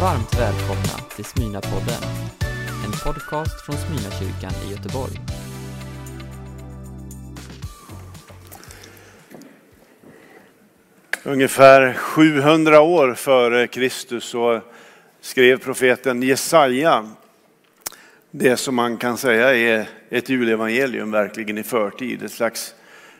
Varmt välkomna till Smyna-podden, en podcast från Smyna-kyrkan i Göteborg. Ungefär 700 år före Kristus så skrev profeten Jesaja det som man kan säga är ett julevangelium verkligen i förtid. Ett slags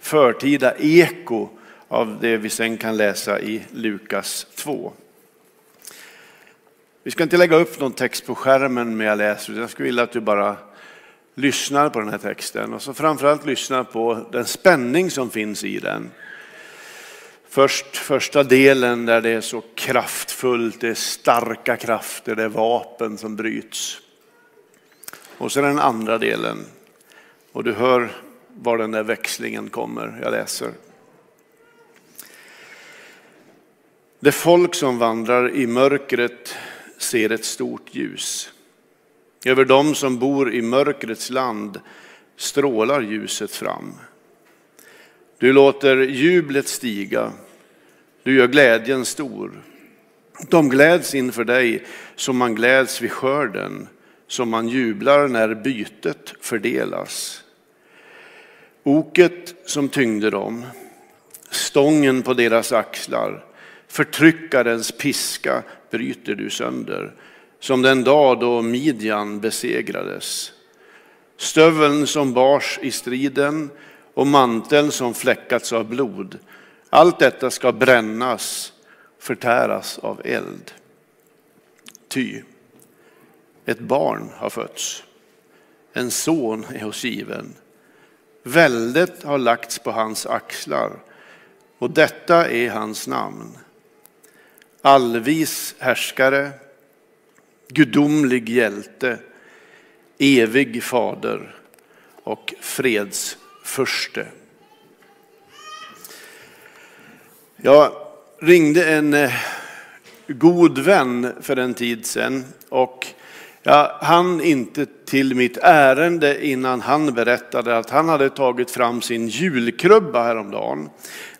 förtida eko av det vi sen kan läsa i Lukas 2. Vi ska inte lägga upp någon text på skärmen med jag läser, jag skulle vilja att du bara lyssnar på den här texten och så framförallt lyssnar på den spänning som finns i den. Först första delen där det är så kraftfullt, det är starka krafter, det är vapen som bryts. Och så den andra delen. Och du hör var den där växlingen kommer. Jag läser. Det folk som vandrar i mörkret ser ett stort ljus. Över dem som bor i mörkrets land strålar ljuset fram. Du låter jublet stiga, du gör glädjen stor. De gläds inför dig som man gläds vid skörden, som man jublar när bytet fördelas. Oket som tyngde dem, stången på deras axlar, förtryckarens piska bryter du sönder, som den dag då Midjan besegrades. Stöveln som bars i striden och manteln som fläckats av blod, allt detta ska brännas, förtäras av eld. Ty, ett barn har fötts, en son är hos given. Väldet har lagts på hans axlar och detta är hans namn. Allvis härskare, gudomlig hjälte, evig fader och fredsförste. Jag ringde en eh, god vän för en tid sedan och jag hann inte till mitt ärende innan han berättade att han hade tagit fram sin julkrubba häromdagen.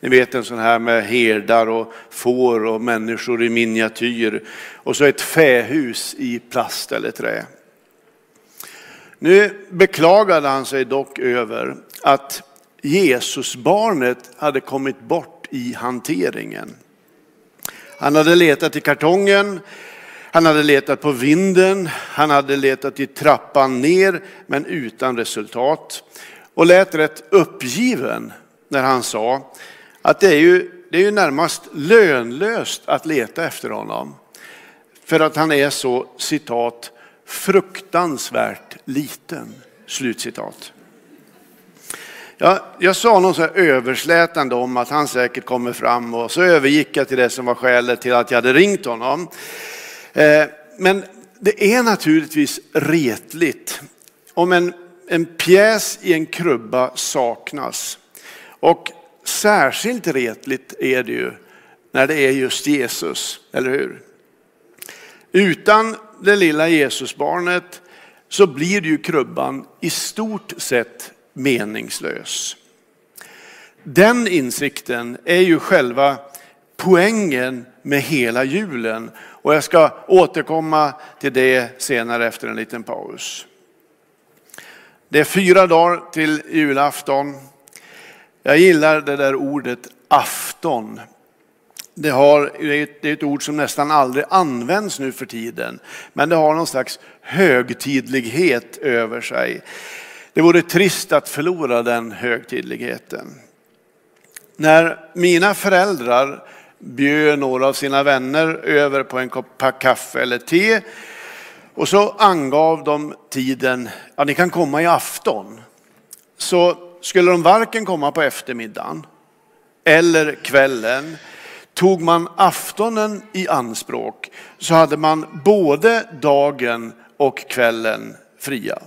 Ni vet en sån här med herdar och får och människor i miniatyr och så ett fähus i plast eller trä. Nu beklagade han sig dock över att Jesusbarnet hade kommit bort i hanteringen. Han hade letat i kartongen, han hade letat på vinden, han hade letat i trappan ner men utan resultat. Och lät rätt uppgiven när han sa att det är ju, det är ju närmast lönlöst att leta efter honom. För att han är så, citat, fruktansvärt liten. Slutcitat. Jag, jag sa något så här överslätande om att han säkert kommer fram och så övergick jag till det som var skälet till att jag hade ringt honom. Eh, men det är naturligtvis retligt om en, en pjäs i en krubba saknas. Och särskilt retligt är det ju när det är just Jesus, eller hur? Utan det lilla Jesusbarnet så blir ju krubban i stort sett meningslös. Den insikten är ju själva poängen med hela julen och jag ska återkomma till det senare efter en liten paus. Det är fyra dagar till julafton. Jag gillar det där ordet afton. Det, har, det är ett ord som nästan aldrig används nu för tiden, men det har någon slags högtidlighet över sig. Det vore trist att förlora den högtidligheten. När mina föräldrar bjöd några av sina vänner över på en kopp kaffe eller te och så angav de tiden, ja ni kan komma i afton. Så skulle de varken komma på eftermiddagen eller kvällen Tog man aftonen i anspråk så hade man både dagen och kvällen fria.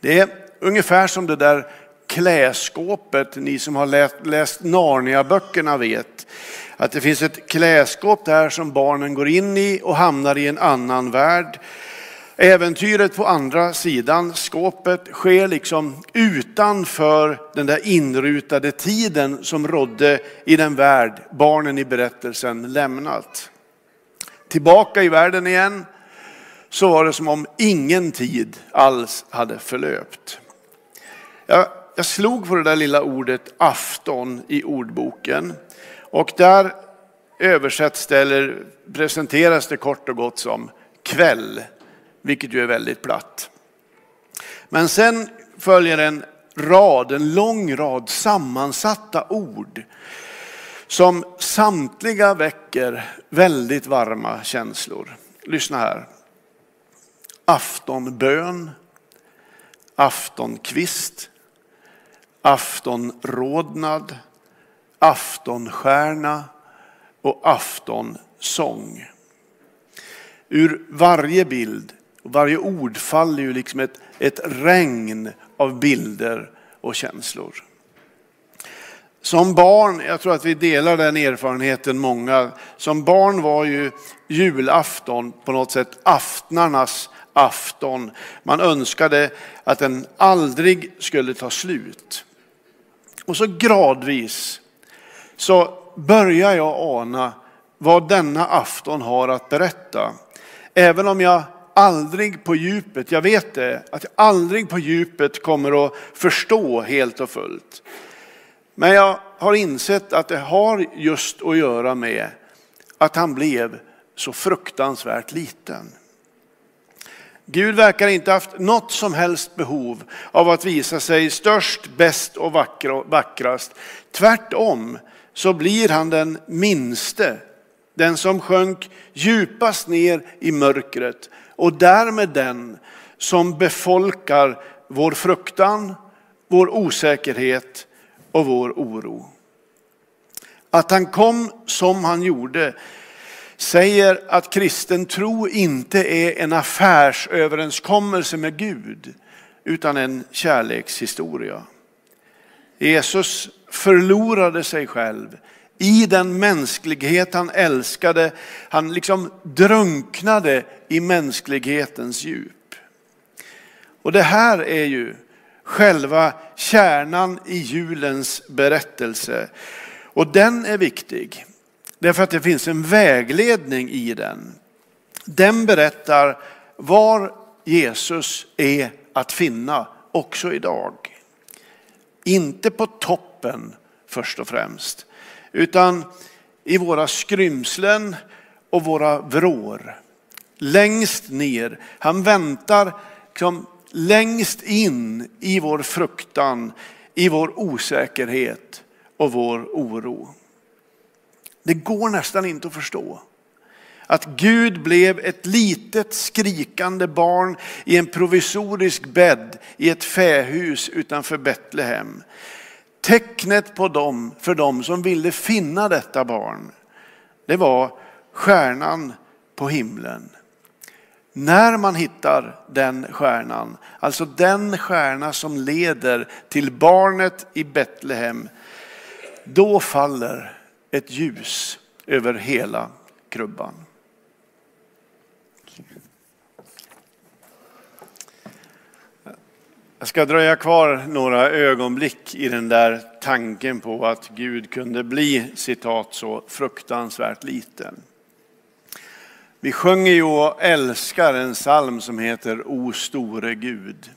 Det är ungefär som det där kläskåpet, ni som har läst, läst Narnia-böckerna vet. Att det finns ett kläskåp där som barnen går in i och hamnar i en annan värld. Äventyret på andra sidan skåpet sker liksom utanför den där inrutade tiden som rådde i den värld barnen i berättelsen lämnat. tillbaka i världen igen så var det som om ingen tid alls hade förlöpt. Jag, jag slog på det där lilla ordet afton i ordboken och där översätts det eller presenteras det kort och gott som kväll, vilket ju är väldigt platt. Men sen följer en rad, en lång rad sammansatta ord som samtliga väcker väldigt varma känslor. Lyssna här. Aftonbön, aftonkvist, aftonrodnad, aftonstjärna och aftonsång. Ur varje bild, varje ord faller ju liksom ett, ett regn av bilder och känslor. Som barn, jag tror att vi delar den erfarenheten många, som barn var ju julafton på något sätt aftnarnas afton. Man önskade att den aldrig skulle ta slut. Och så gradvis så börjar jag ana vad denna afton har att berätta. Även om jag aldrig på djupet, jag vet det, att jag aldrig på djupet kommer att förstå helt och fullt. Men jag har insett att det har just att göra med att han blev så fruktansvärt liten. Gud verkar inte haft något som helst behov av att visa sig störst, bäst och vackrast. Tvärtom så blir han den minste, den som sjönk djupast ner i mörkret och därmed den som befolkar vår fruktan, vår osäkerhet och vår oro. Att han kom som han gjorde säger att kristen tro inte är en affärsöverenskommelse med Gud utan en kärlekshistoria. Jesus förlorade sig själv i den mänsklighet han älskade. Han liksom drunknade i mänsklighetens djup. Och det här är ju själva kärnan i julens berättelse. Och den är viktig. Därför att det finns en vägledning i den. Den berättar var Jesus är att finna också idag. Inte på toppen först och främst, utan i våra skrymslen och våra vrår. Längst ner. Han väntar liksom längst in i vår fruktan, i vår osäkerhet och vår oro. Det går nästan inte att förstå. Att Gud blev ett litet skrikande barn i en provisorisk bädd i ett fähus utanför Betlehem. Tecknet på dem, för dem som ville finna detta barn, det var stjärnan på himlen. När man hittar den stjärnan, alltså den stjärna som leder till barnet i Betlehem, då faller ett ljus över hela krubban. Jag ska dröja kvar några ögonblick i den där tanken på att Gud kunde bli citat så fruktansvärt liten. Vi sjunger ju och älskar en psalm som heter O store Gud.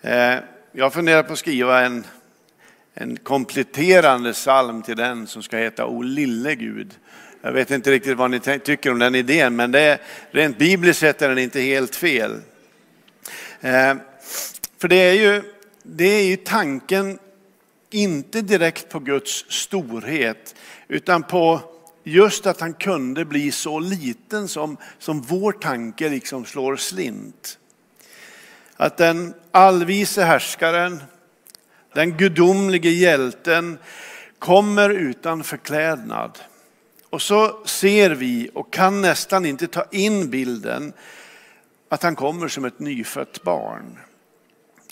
Eh, jag funderar på att skriva en en kompletterande psalm till den som ska heta O lille Gud. Jag vet inte riktigt vad ni tycker om den idén, men det är, rent bibliskt sett är den inte helt fel. Eh, för det är, ju, det är ju tanken, inte direkt på Guds storhet, utan på just att han kunde bli så liten som, som vår tanke liksom slår slint. Att den allvise härskaren, den gudomlige hjälten kommer utan förklädnad. Och så ser vi och kan nästan inte ta in bilden att han kommer som ett nyfött barn.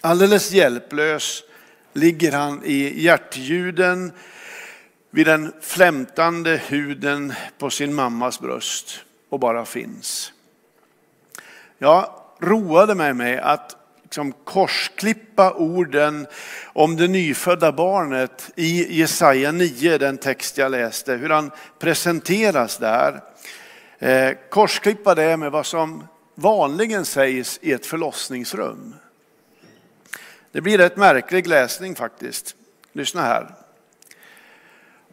Alldeles hjälplös ligger han i hjärtljuden vid den flämtande huden på sin mammas bröst och bara finns. Jag roade mig med att liksom korsklippa orden om det nyfödda barnet i Jesaja 9, den text jag läste, hur han presenteras där. Eh, korsklippa det med vad som vanligen sägs i ett förlossningsrum. Det blir rätt märklig läsning faktiskt. Lyssna här.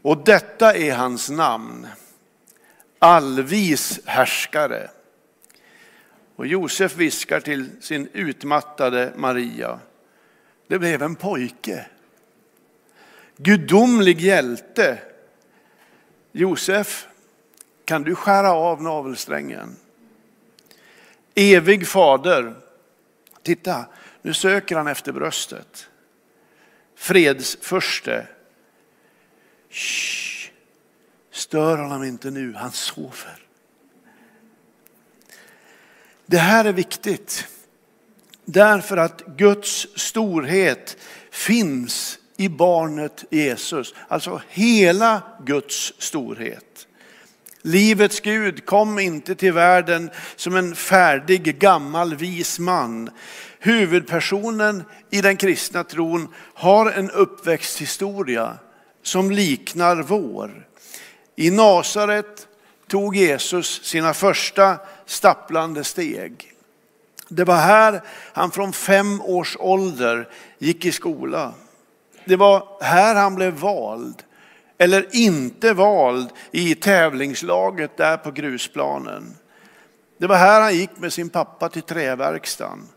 Och detta är hans namn, allvis härskare. Och Josef viskar till sin utmattade Maria. Det blev en pojke. Gudomlig hjälte. Josef, kan du skära av navelsträngen? Evig fader. Titta, nu söker han efter bröstet. Fredsförste. Shh. Stör honom inte nu, han sover. Det här är viktigt. Därför att Guds storhet finns i barnet Jesus. Alltså hela Guds storhet. Livets Gud kom inte till världen som en färdig gammal vis man. Huvudpersonen i den kristna tron har en uppväxthistoria som liknar vår. I Nasaret tog Jesus sina första stapplande steg. Det var här han från fem års ålder gick i skola. Det var här han blev vald, eller inte vald, i tävlingslaget där på grusplanen. Det var här han gick med sin pappa till träverkstan.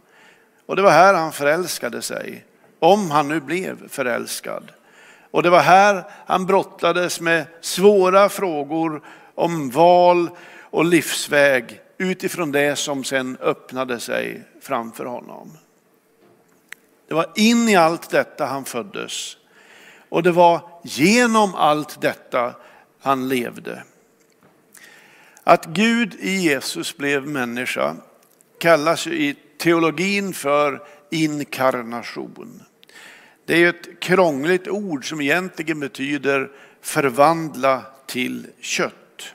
Och det var här han förälskade sig, om han nu blev förälskad. Och det var här han brottades med svåra frågor om val och livsväg utifrån det som sen öppnade sig framför honom. Det var in i allt detta han föddes och det var genom allt detta han levde. Att Gud i Jesus blev människa kallas i teologin för inkarnation. Det är ett krångligt ord som egentligen betyder förvandla till kött.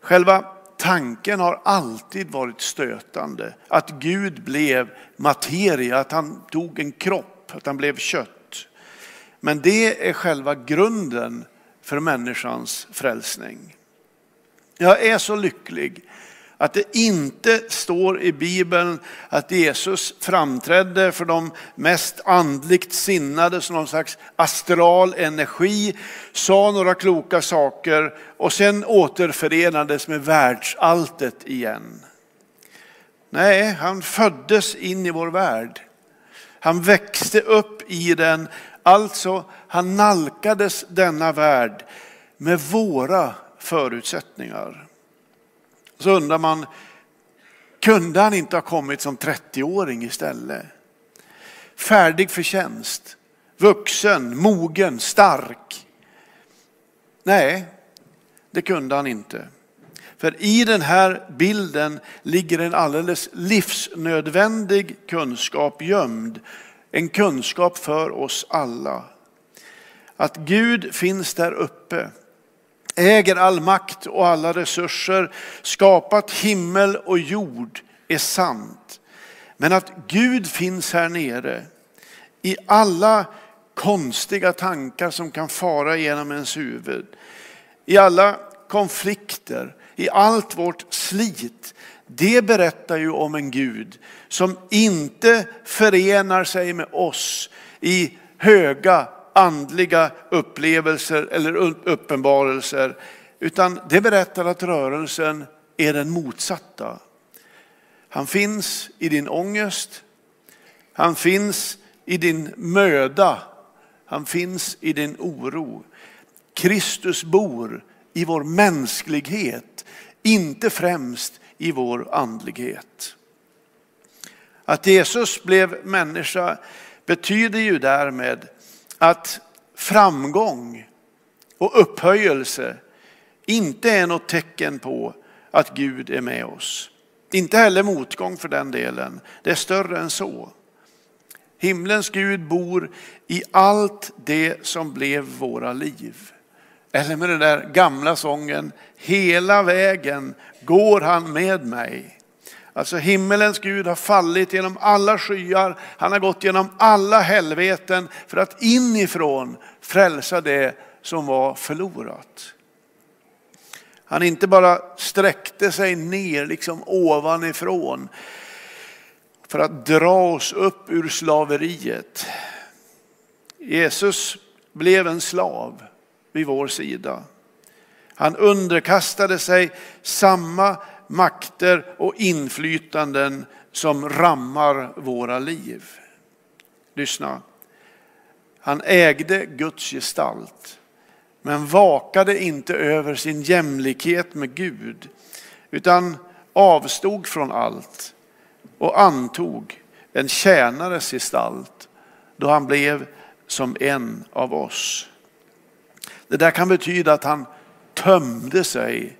Själva tanken har alltid varit stötande. Att Gud blev materia, att han tog en kropp, att han blev kött. Men det är själva grunden för människans frälsning. Jag är så lycklig att det inte står i Bibeln att Jesus framträdde för de mest andligt sinnade som någon slags astral energi, sa några kloka saker och sen återförenades med världsalltet igen. Nej, han föddes in i vår värld. Han växte upp i den, alltså han nalkades denna värld med våra förutsättningar. Så undrar man, kunde han inte ha kommit som 30-åring istället? Färdig för tjänst, vuxen, mogen, stark. Nej, det kunde han inte. För i den här bilden ligger en alldeles livsnödvändig kunskap gömd. En kunskap för oss alla. Att Gud finns där uppe äger all makt och alla resurser, skapat himmel och jord är sant. Men att Gud finns här nere i alla konstiga tankar som kan fara genom ens huvud. I alla konflikter, i allt vårt slit. Det berättar ju om en Gud som inte förenar sig med oss i höga andliga upplevelser eller uppenbarelser. Utan det berättar att rörelsen är den motsatta. Han finns i din ångest. Han finns i din möda. Han finns i din oro. Kristus bor i vår mänsklighet, inte främst i vår andlighet. Att Jesus blev människa betyder ju därmed att framgång och upphöjelse inte är något tecken på att Gud är med oss. Inte heller motgång för den delen. Det är större än så. Himlens Gud bor i allt det som blev våra liv. Eller med den där gamla sången, hela vägen går han med mig. Alltså himmelens Gud har fallit genom alla skyar. Han har gått genom alla helveten för att inifrån frälsa det som var förlorat. Han inte bara sträckte sig ner liksom ovanifrån för att dra oss upp ur slaveriet. Jesus blev en slav vid vår sida. Han underkastade sig samma makter och inflytanden som rammar våra liv. Lyssna. Han ägde Guds gestalt, men vakade inte över sin jämlikhet med Gud, utan avstod från allt och antog en tjänares gestalt då han blev som en av oss. Det där kan betyda att han tömde sig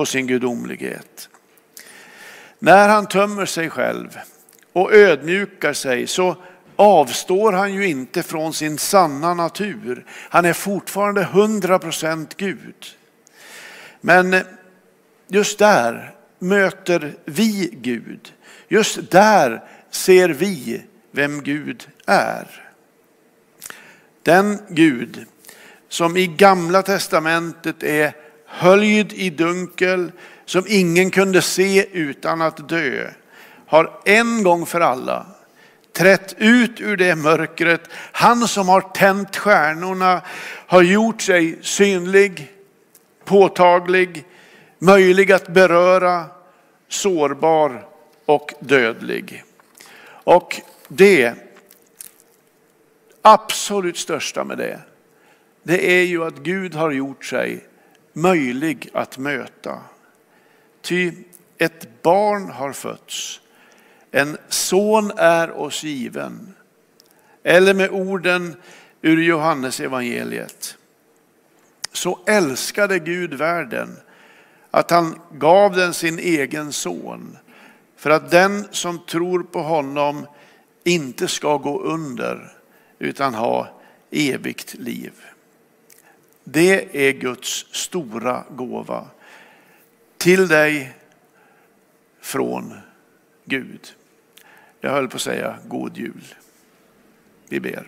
på sin gudomlighet. När han tömmer sig själv och ödmjukar sig så avstår han ju inte från sin sanna natur. Han är fortfarande 100% Gud. Men just där möter vi Gud. Just där ser vi vem Gud är. Den Gud som i gamla testamentet är höljd i dunkel, som ingen kunde se utan att dö, har en gång för alla trätt ut ur det mörkret. Han som har tänt stjärnorna har gjort sig synlig, påtaglig, möjlig att beröra, sårbar och dödlig. Och det absolut största med det, det är ju att Gud har gjort sig möjlig att möta. Ty ett barn har fötts, en son är oss given. Eller med orden ur Johannes evangeliet. Så älskade Gud världen att han gav den sin egen son för att den som tror på honom inte ska gå under utan ha evigt liv. Det är Guds stora gåva till dig från Gud. Jag höll på att säga god jul. Vi ber.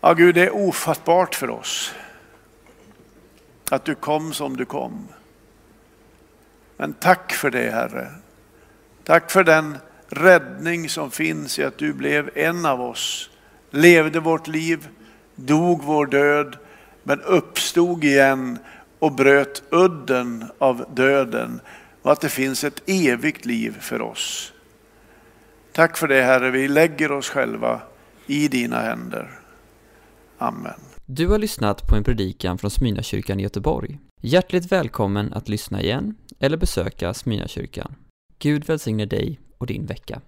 Ja, Gud, det är ofattbart för oss att du kom som du kom. Men tack för det, Herre. Tack för den räddning som finns i att du blev en av oss levde vårt liv, dog vår död, men uppstod igen och bröt udden av döden och att det finns ett evigt liv för oss. Tack för det Herre, vi lägger oss själva i dina händer. Amen. Du har lyssnat på en predikan från Smyrnakyrkan i Göteborg. Hjärtligt välkommen att lyssna igen eller besöka Smyrnakyrkan. Gud välsigne dig och din vecka.